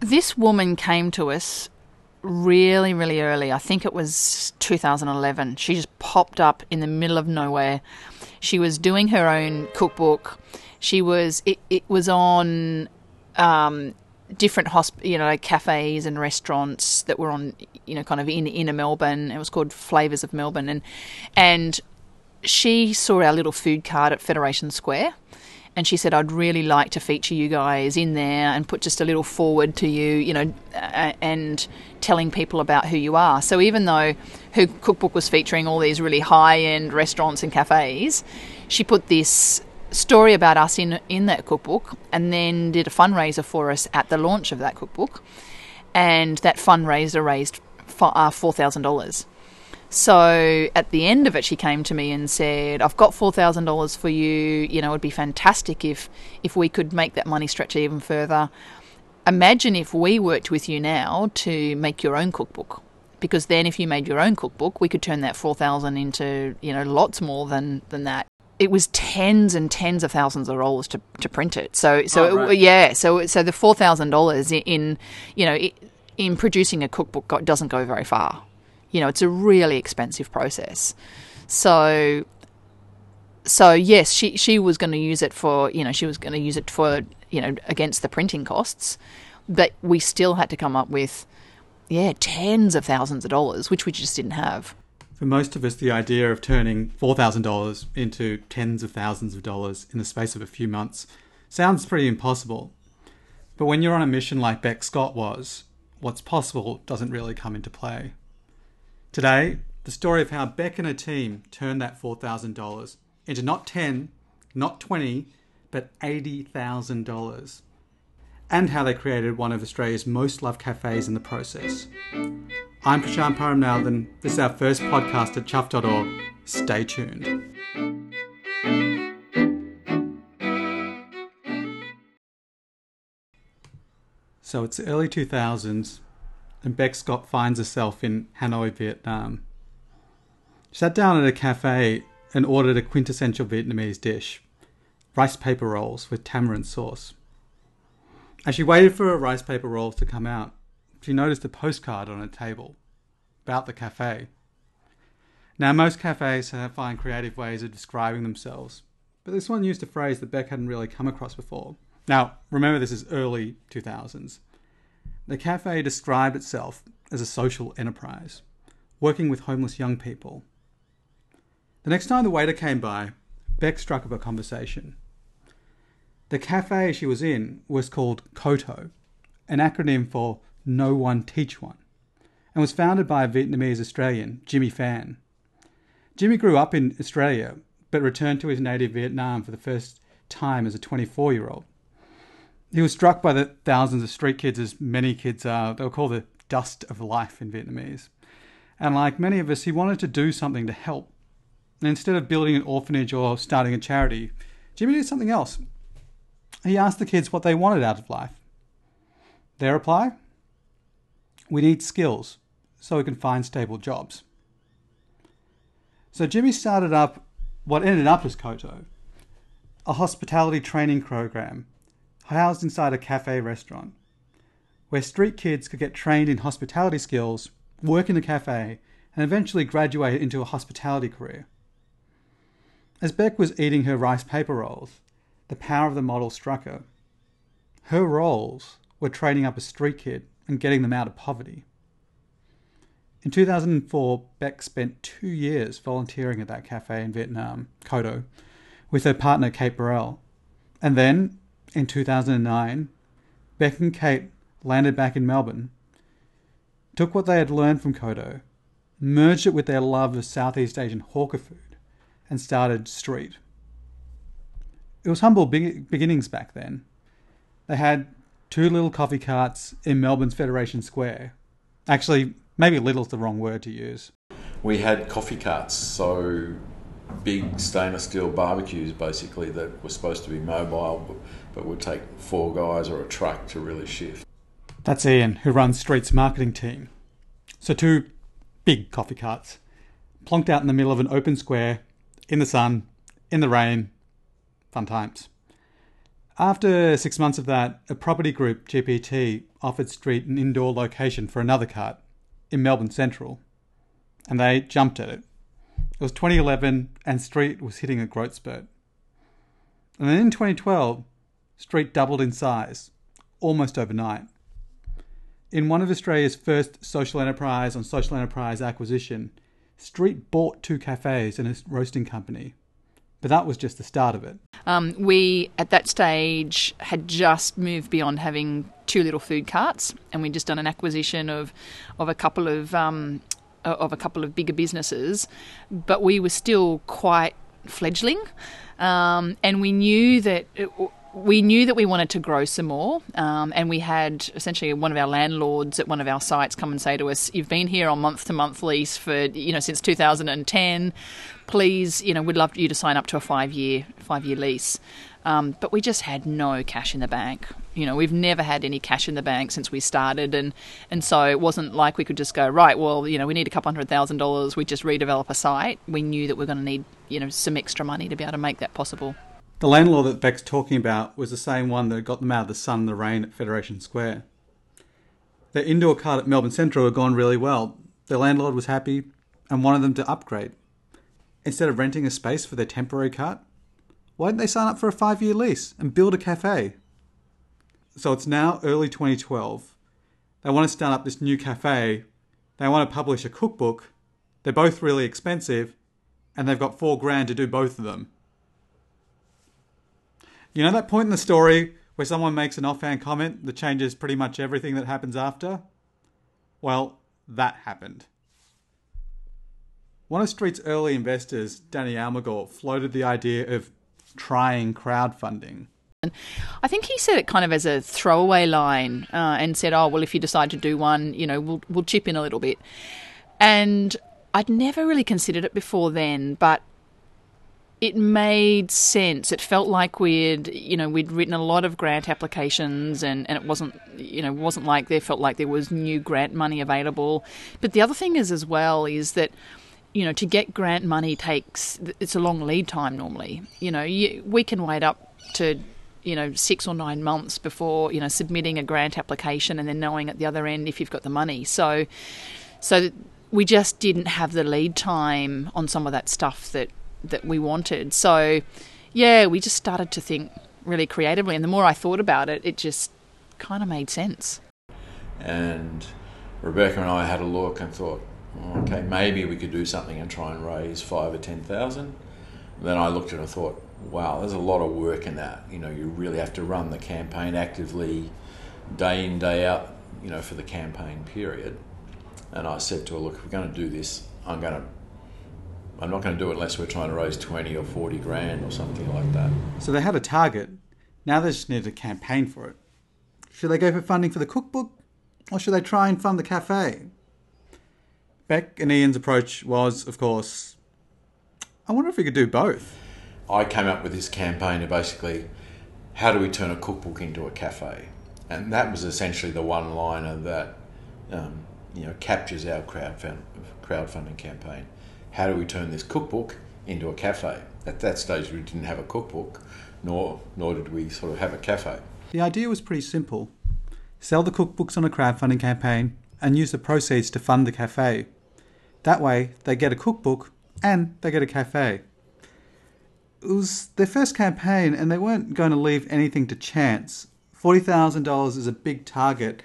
This woman came to us really, really early. I think it was 2011. She just popped up in the middle of nowhere. She was doing her own cookbook. She was it, it was on um, different hosp- you know cafes and restaurants that were on you know kind of in inner Melbourne. It was called Flavors of Melbourne, and and she saw our little food cart at Federation Square. And she said, I'd really like to feature you guys in there and put just a little foreword to you, you know, uh, and telling people about who you are. So even though her cookbook was featuring all these really high end restaurants and cafes, she put this story about us in in that cookbook and then did a fundraiser for us at the launch of that cookbook and that fundraiser raised uh, $4,000 so at the end of it, she came to me and said, "I've got four thousand dollars for you. You know, it'd be fantastic if if we could make that money stretch even further. Imagine if we worked with you now to make your own cookbook." Because then, if you made your own cookbook, we could turn that four thousand into you know lots more than than that it was tens and tens of thousands of dollars to, to print it. So so Oh, right. it, yeah, so so the four thousand dollars in you know in producing a cookbook doesn't go very far. You know, it's a really expensive process. So so yes, she she was going to use it for you know she was going to use it for you know against the printing costs, but we still had to come up with yeah tens of thousands of dollars, which we just didn't have. For most of us, the idea of turning $4,000 into tens of thousands of dollars in the space of a few months sounds pretty impossible. But when you're on a mission like Beck Scott was, what's possible doesn't really come into play. Today, the story of how Beck and her team turned that $4,000 into not 10, not 20, but $80,000. And how they created one of Australia's most loved cafes in the process. I'm Prashan Paramanathan. This is our first podcast at chuffed.org. Stay tuned. So it's early 2000s, and Beck Scott finds herself in Hanoi, Vietnam. She sat down at a cafe and ordered a quintessential Vietnamese dish rice paper rolls with tamarind sauce. As she waited for her rice paper rolls to come out, she noticed a postcard on a table about the cafe. Now, most cafes find creative ways of describing themselves, but this one used a phrase that Beck hadn't really come across before. Now, remember, this is early 2000s. The cafe described itself as a social enterprise, working with homeless young people. The next time the waiter came by, Beck struck up a conversation. The cafe she was in was called KOTO, an acronym for Know One Teach One, and was founded by a Vietnamese Australian, Jimmy Pham. Jimmy grew up in Australia, but returned to his native Vietnam for the first time as a 24 year old. He was struck by the thousands of street kids, as many kids are. They were called the dust of life in Vietnamese. And like many of us, he wanted to do something to help. And instead of building an orphanage or starting a charity, Jimmy did something else. He asked the kids what they wanted out of life. Their reply? We need skills so we can find stable jobs. So Jimmy started up what ended up as Koto, a hospitality training program housed inside a cafe restaurant, where street kids could get trained in hospitality skills, work in a cafe, and eventually graduate into a hospitality career. As Beck was eating her rice paper rolls, the power of the model struck her. Her rolls were training up a street kid and getting them out of poverty. In 2004, Beck spent two years volunteering at that cafe in Vietnam, Koto, with her partner Kate Barrelle. And then, in 2009, Beck and Kate landed back in Melbourne, took what they had learned from Koto, merged it with their love of Southeast Asian hawker food, and started STREAT. It was humble beg- beginnings back then. They had two little coffee carts in Melbourne's Federation Square. Actually, maybe little's the wrong word to use. We had coffee carts, so big stainless steel barbecues basically that were supposed to be mobile but, would take four guys or a truck to really shift. That's Ian, who runs STREAT's marketing team. So, two big coffee carts, plonked out in the middle of an open square, in the sun, in the rain. Fun times. After six months of that, a property group, GPT, offered STREAT an indoor location for another cart in Melbourne Central, and they jumped at it. It was 2011, and STREAT was hitting a growth spurt. And then in 2012, STREAT doubled in size, almost overnight. In one of Australia's first social enterprise on social enterprise acquisition, STREAT bought two cafes and a roasting company. But that was just the start of it. Um, we, at that stage, had just moved beyond having two little food carts, and we'd just done an acquisition of, of a couple of um, of a couple of bigger businesses, but we were still quite fledgling, um, and we knew that. It, we knew that we wanted to grow some more, um, and we had essentially one of our landlords at one of our sites come and say to us, "You've been here on month to month lease for you know since 2010. Please, you know, we'd love you to sign up to a five year five year lease." Um, but we just had no cash in the bank. You know, we've never had any cash in the bank since we started, and and so it wasn't like we could just go right. Well, you know, we need a couple hundred thousand dollars. We just redevelop a site. We knew that we are going to need you know some extra money to be able to make that possible. The landlord that Beck's talking about was the same one that got them out of the sun and the rain at Federation Square. Their indoor cart at Melbourne Central had gone really well. Their landlord was happy and wanted them to upgrade. Instead of renting a space for their temporary cart, why didn't they sign up for a five year lease and build a cafe? So it's now early 2012. They want to start up this new cafe. They want to publish a cookbook. They're both really expensive, and they've got four grand to do both of them. You know that point in the story where someone makes an offhand comment that changes pretty much everything that happens after? Well, that happened. One of STREAT's early investors, Danny Almagor, floated the idea of trying crowdfunding. I think he said it kind of as a throwaway line uh, and said, "Oh, well, if you decide to do one, you know, we'll we'll chip in a little bit." And I'd never really considered it before then, but it made sense. It felt like we'd, you know, we'd written a lot of grant applications, and, and it wasn't, you know, wasn't like there felt like there was new grant money available. But the other thing is as well is that, you know, to get grant money takes it's a long lead time normally. You know, you, we can wait up to you know six or nine months before you know submitting a grant application and then knowing at the other end if you've got the money. So, so we just didn't have the lead time on some of that stuff that that we wanted. So, yeah, we just started to think really creatively, and the more I thought about it, it just kind of made sense. And Rebecca and I had a look and thought, okay, maybe we could do something and try and raise five or ten thousand. Then I looked at it and thought, wow, there's a lot of work in that. You know, you really have to run the campaign actively, day in day out. You know, for the campaign period. And I said to her, look, if we're going to do this, I'm going to I'm not going to do it unless we're trying to raise 20 or 40 grand or something like that. So they had a target. Now they just need a campaign for it. Should they go for funding for the cookbook or should they try and fund the cafe? Beck and Ian's approach was, of course, I wonder if we could do both. I came up with this campaign of basically how do we turn a cookbook into a cafe? And that was essentially the one liner that um, you know captures our crowdfund, crowdfunding campaign how do we turn this cookbook into a cafe? At that stage, we didn't have a cookbook, nor nor did we sort of have a cafe. The idea was pretty simple: sell the cookbooks on a crowdfunding campaign and use the proceeds to fund the cafe. That way, they get a cookbook and they get a cafe. It was their first campaign, and they weren't going to leave anything to chance. Forty thousand dollars is a big target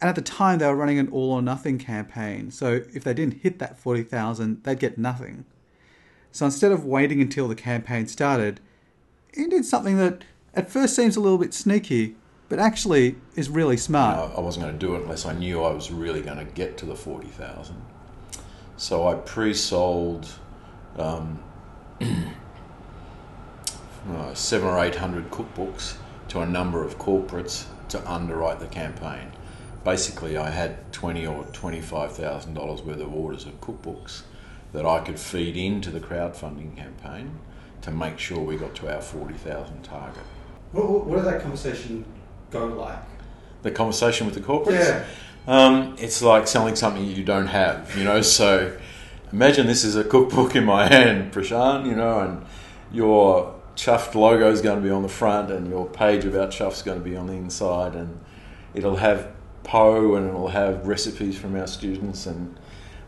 and at the time, they were running an all or nothing campaign. So if they didn't hit that 40,000, they'd get nothing. So instead of waiting until the campaign started, he did something that at first seems a little bit sneaky, but actually is really smart. I wasn't going to do it unless I knew I was really going to get to the 40,000. So I pre sold um, uh, seven or eight hundred cookbooks to a number of corporates to underwrite the campaign basically I had twenty or twenty five thousand dollars worth of orders of cookbooks that I could feed into the crowdfunding campaign to make sure we got to our forty thousand target. What, what did that conversation go like? The conversation with the corporates. Yeah. Um, it's like selling something you don't have, you know. So imagine this is a cookbook in my hand, Prashan, you know, and you're Chuffed logo is going to be on the front, and your page about Chuff's going to be on the inside, and it'll have Poe and it'll have recipes from our students and.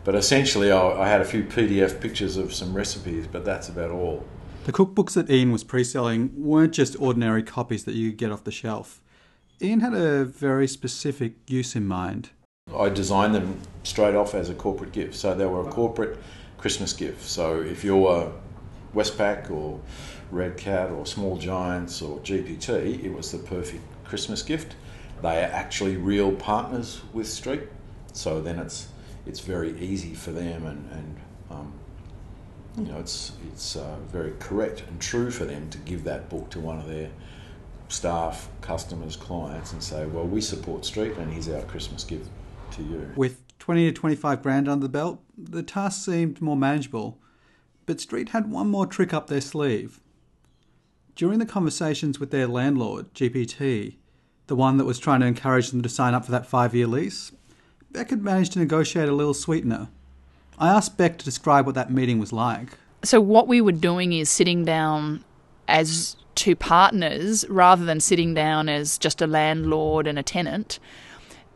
But essentially, I, I had a few PDF pictures of some recipes, but that's about all. The cookbooks that Ian was pre selling weren't just ordinary copies that you could get off the shelf. Ian had a very specific use in mind. I designed them straight off as a corporate gift. So they were a corporate Christmas gift. So if you're Westpac or Red Cat or Small Giants or GPT, it was the perfect Christmas gift. They are actually real partners with STREAT, so then it's it's very easy for them and, and um, you know it's it's uh, very correct and true for them to give that book to one of their staff, customers, clients, and say, well, we support STREAT, and here's our Christmas gift to you. With 20 to 25 grand under the belt, the task seemed more manageable. But Street had one more trick up their sleeve. During the conversations with their landlord, GPT, the one that was trying to encourage them to sign up for that five year lease, Beck had managed to negotiate a little sweetener. I asked Beck to describe what that meeting was like. So, what we were doing is sitting down as two partners rather than sitting down as just a landlord and a tenant.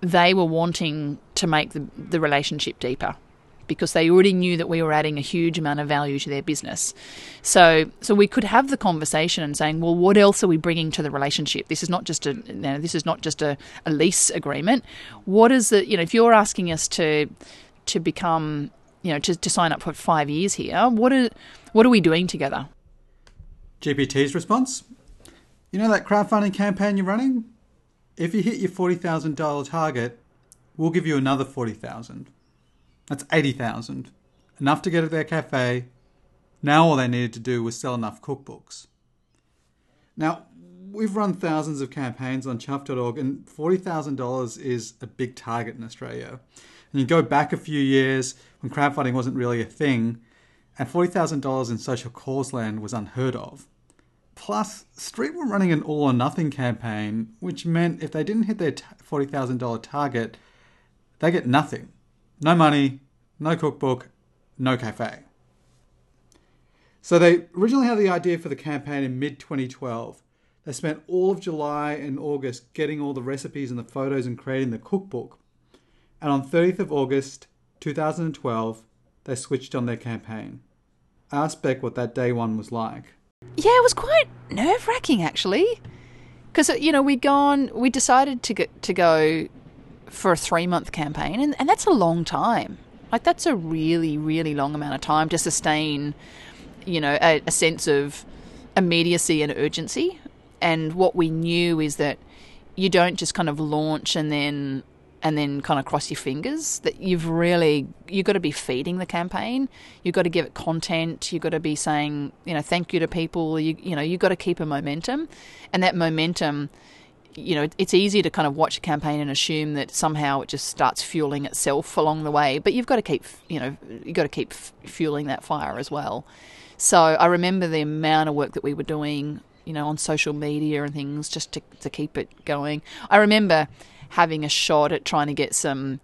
They were wanting to make the, the relationship deeper because they already knew that we were adding a huge amount of value to their business. So, so we could have the conversation and saying, well, what else are we bringing to the relationship? This is not just a, you know, this is not just a, a lease agreement. What is the, you know, if you're asking us to, to become, you know, to, to sign up for five years here, what are, what are we doing together? GPT's response? You know that crowdfunding campaign you're running? If you hit your $40,000 target, we'll give you another 40,000. That's 80,000. Enough to get at their cafe. Now all they needed to do was sell enough cookbooks. Now, we've run thousands of campaigns on chuffed.org and $40,000 is a big target in Australia. And you go back a few years when crowdfunding wasn't really a thing, and $40,000 in social cause land was unheard of. Plus, STREAT were running an all or nothing campaign, which meant if they didn't hit their $40,000 target, they get nothing. No money, no cookbook, no cafe. So they originally had the idea for the campaign in mid 2012. They spent all of July and August getting all the recipes and the photos and creating the cookbook. And on 30th of August 2012, they switched on their campaign. I asked Beck what that day one was like. Yeah, it was quite nerve wracking actually, because you know we'd gone, we decided to go, to go for a three month campaign, and, and that's a long time. Like that's a really really long amount of time to sustain, you know, a, a sense of immediacy and urgency. And what we knew is that you don't just kind of launch and then and then kind of cross your fingers that you've really you've got to be feeding the campaign. You've got to give it content. You've got to be saying you know thank you to people. You you know you've got to keep a momentum. And that momentum you know it's easy to kind of watch a campaign and assume that somehow it just starts fueling itself along the way but you've got to keep you know you've got to keep fueling that fire as well. So i remember the amount of work that we were doing you know on social media and things just to, to keep it going. I remember having a shot at trying to get some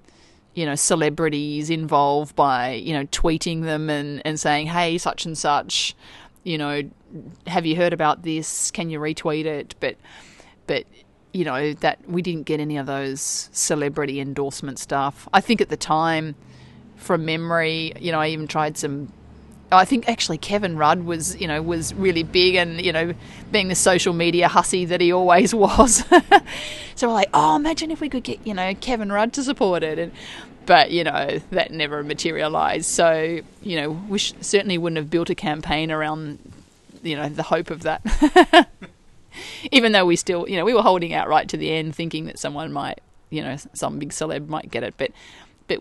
you know celebrities involved by you know tweeting them and and saying hey such and such you know have you heard about this? Can you retweet it? But but you know that we didn't get any of those celebrity endorsement stuff. I think at the time from memory you know i even tried some I think actually Kevin Rudd was, you know, was really big and, you know, being the social media hussy that he always was. so we're like, oh, imagine if we could get, you know, Kevin Rudd to support it. And, but, you know, that never materialised. So, you know, we sh- certainly wouldn't have built a campaign around, you know, the hope of that. Even though we still, you know, we were holding out right to the end thinking that someone might, you know, some big celeb might get it. But, but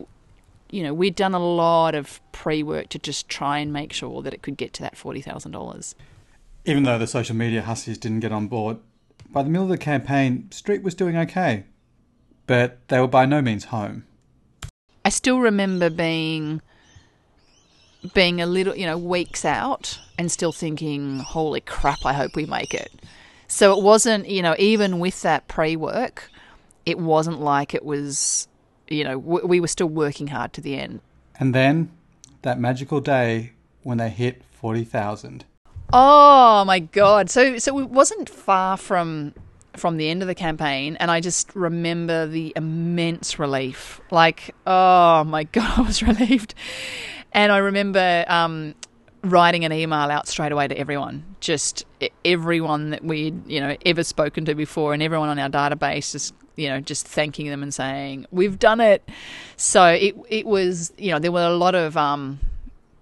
you know, we'd done a lot of pre work to just try and make sure that it could get to that $40,000. Even though the social media hussies didn't get on board, by the middle of the campaign, STREAT was doing okay. But they were by no means home. I still remember being being a little, you know, weeks out and still thinking, holy crap, I hope we make it. So it wasn't, you know, even with that pre work, it wasn't like it was you know, we were still working hard to the end. And then that magical day when they hit 40,000. Oh my god! So so it wasn't far from from the end of the campaign, and I just remember the immense relief. Like, oh my god, I was relieved. And I remember um, writing an email out straight away to everyone, just everyone that we'd you know ever spoken to before, and everyone on our database, just you know, just thanking them and saying we've done it. So it it was you know there were a lot of um,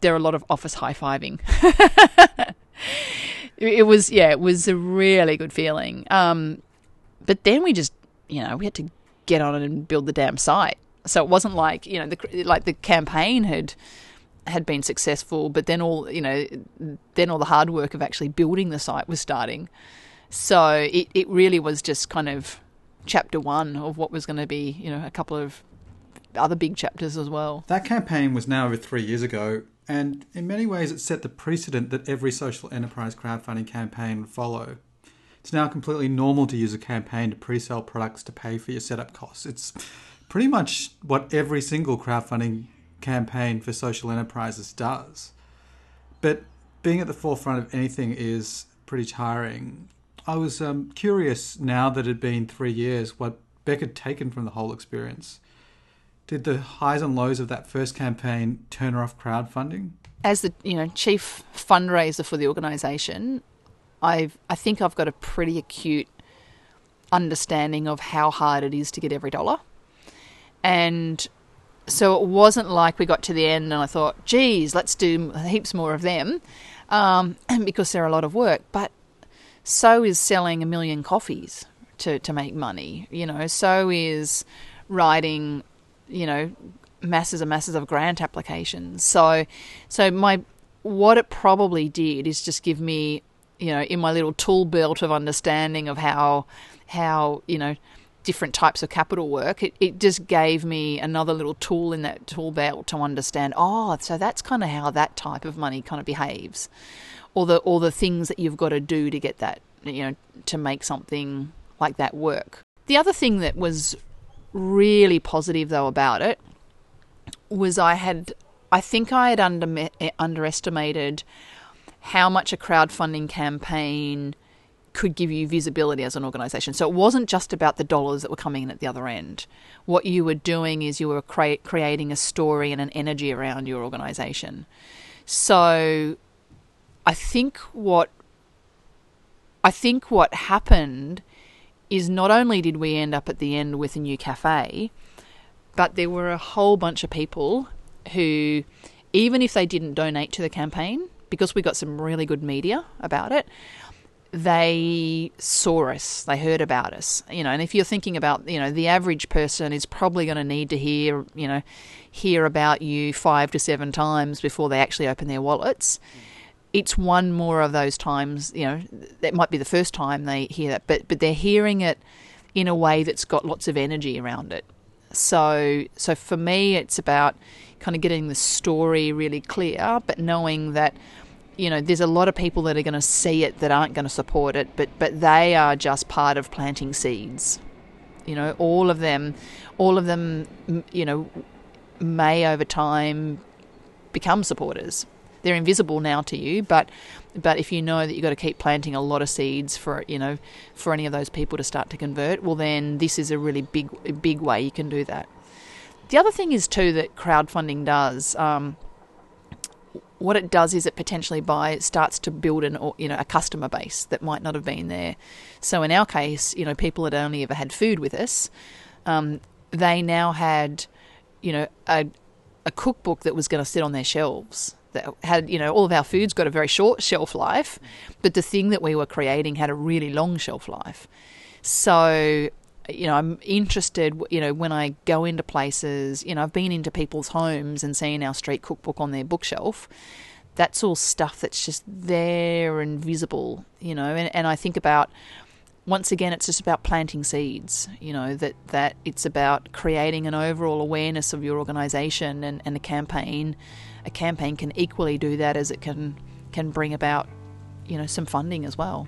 there were a lot of office high fiving. it was yeah, it was a really good feeling. Um, but then we just you know we had to get on it and build the damn site. So it wasn't like you know the like the campaign had had been successful, but then all you know, then all the hard work of actually building the site was starting. So it, it really was just kind of chapter one of what was going to be, you know, a couple of other big chapters as well. That campaign was now over three years ago, and in many ways it set the precedent that every social enterprise crowdfunding campaign would follow. It's now completely normal to use a campaign to pre sell products to pay for your setup costs. It's pretty much what every single crowdfunding campaign for social enterprises does. But being at the forefront of anything is pretty tiring. I was um, curious now that it had been three years what Beck had taken from the whole experience. Did the highs and lows of that first campaign turn her off crowdfunding? As the you know chief fundraiser for the organisation, I've I think I've got a pretty acute understanding of how hard it is to get every dollar, and so it wasn't like we got to the end and I thought, geez, let's do heaps more of them, um, because they're a lot of work. But so is selling a million coffees to, to make money. You know, so is writing, you know, masses and masses of grant applications. So, so my what it probably did is just give me, you know, in my little tool belt of understanding of how how you know different types of capital work, it, it just gave me another little tool in that tool belt to understand, oh, so that's kind of how that type of money kind of behaves. Or the or the things that you've got to do to get that, you know, to make something like that work. The other thing that was really positive though about it was I had I think I had under, underestimated how much a crowdfunding campaign could give you visibility as an organization. So it wasn't just about the dollars that were coming in at the other end. What you were doing is you were cre- creating a story and an energy around your organization. So I think what I think what happened is not only did we end up at the end with a new cafe, but there were a whole bunch of people who even if they didn't donate to the campaign because we got some really good media about it, they saw us, they heard about us, you know. And if you're thinking about, you know, the average person is probably going to need to hear, you know, hear about you five to seven times before they actually open their wallets. It's one more of those times, you know, that might be the first time they hear that, but but they're hearing it in a way that's got lots of energy around it. So so for me, it's about kind of getting the story really clear, but knowing that you know, there's a lot of people that are going to see it that aren't going to support it, but but they are just part of planting seeds. You know, all of them, all of them, you know, may over time become supporters. They're invisible now to you, but but if you know that you've got to keep planting a lot of seeds for you know for any of those people to start to convert, well then this is a really big big way you can do that. The other thing is too that crowdfunding does. Um, what it does is it potentially by starts to build an you know a customer base that might not have been there. So in our case, you know, people had only ever had food with us. Um, they now had, you know, a a cookbook that was going to sit on their shelves that had you know all of our foods got a very short shelf life, but the thing that we were creating had a really long shelf life. So you know, I'm interested, you know, when I go into places, you know, I've been into people's homes and seen our street cookbook on their bookshelf. That's all stuff that's just there and visible, you know, and, and I think about, once again, it's just about planting seeds, you know, that, that it's about creating an overall awareness of your organisation and, and a campaign. A campaign can equally do that as it can, can bring about, you know, some funding as well.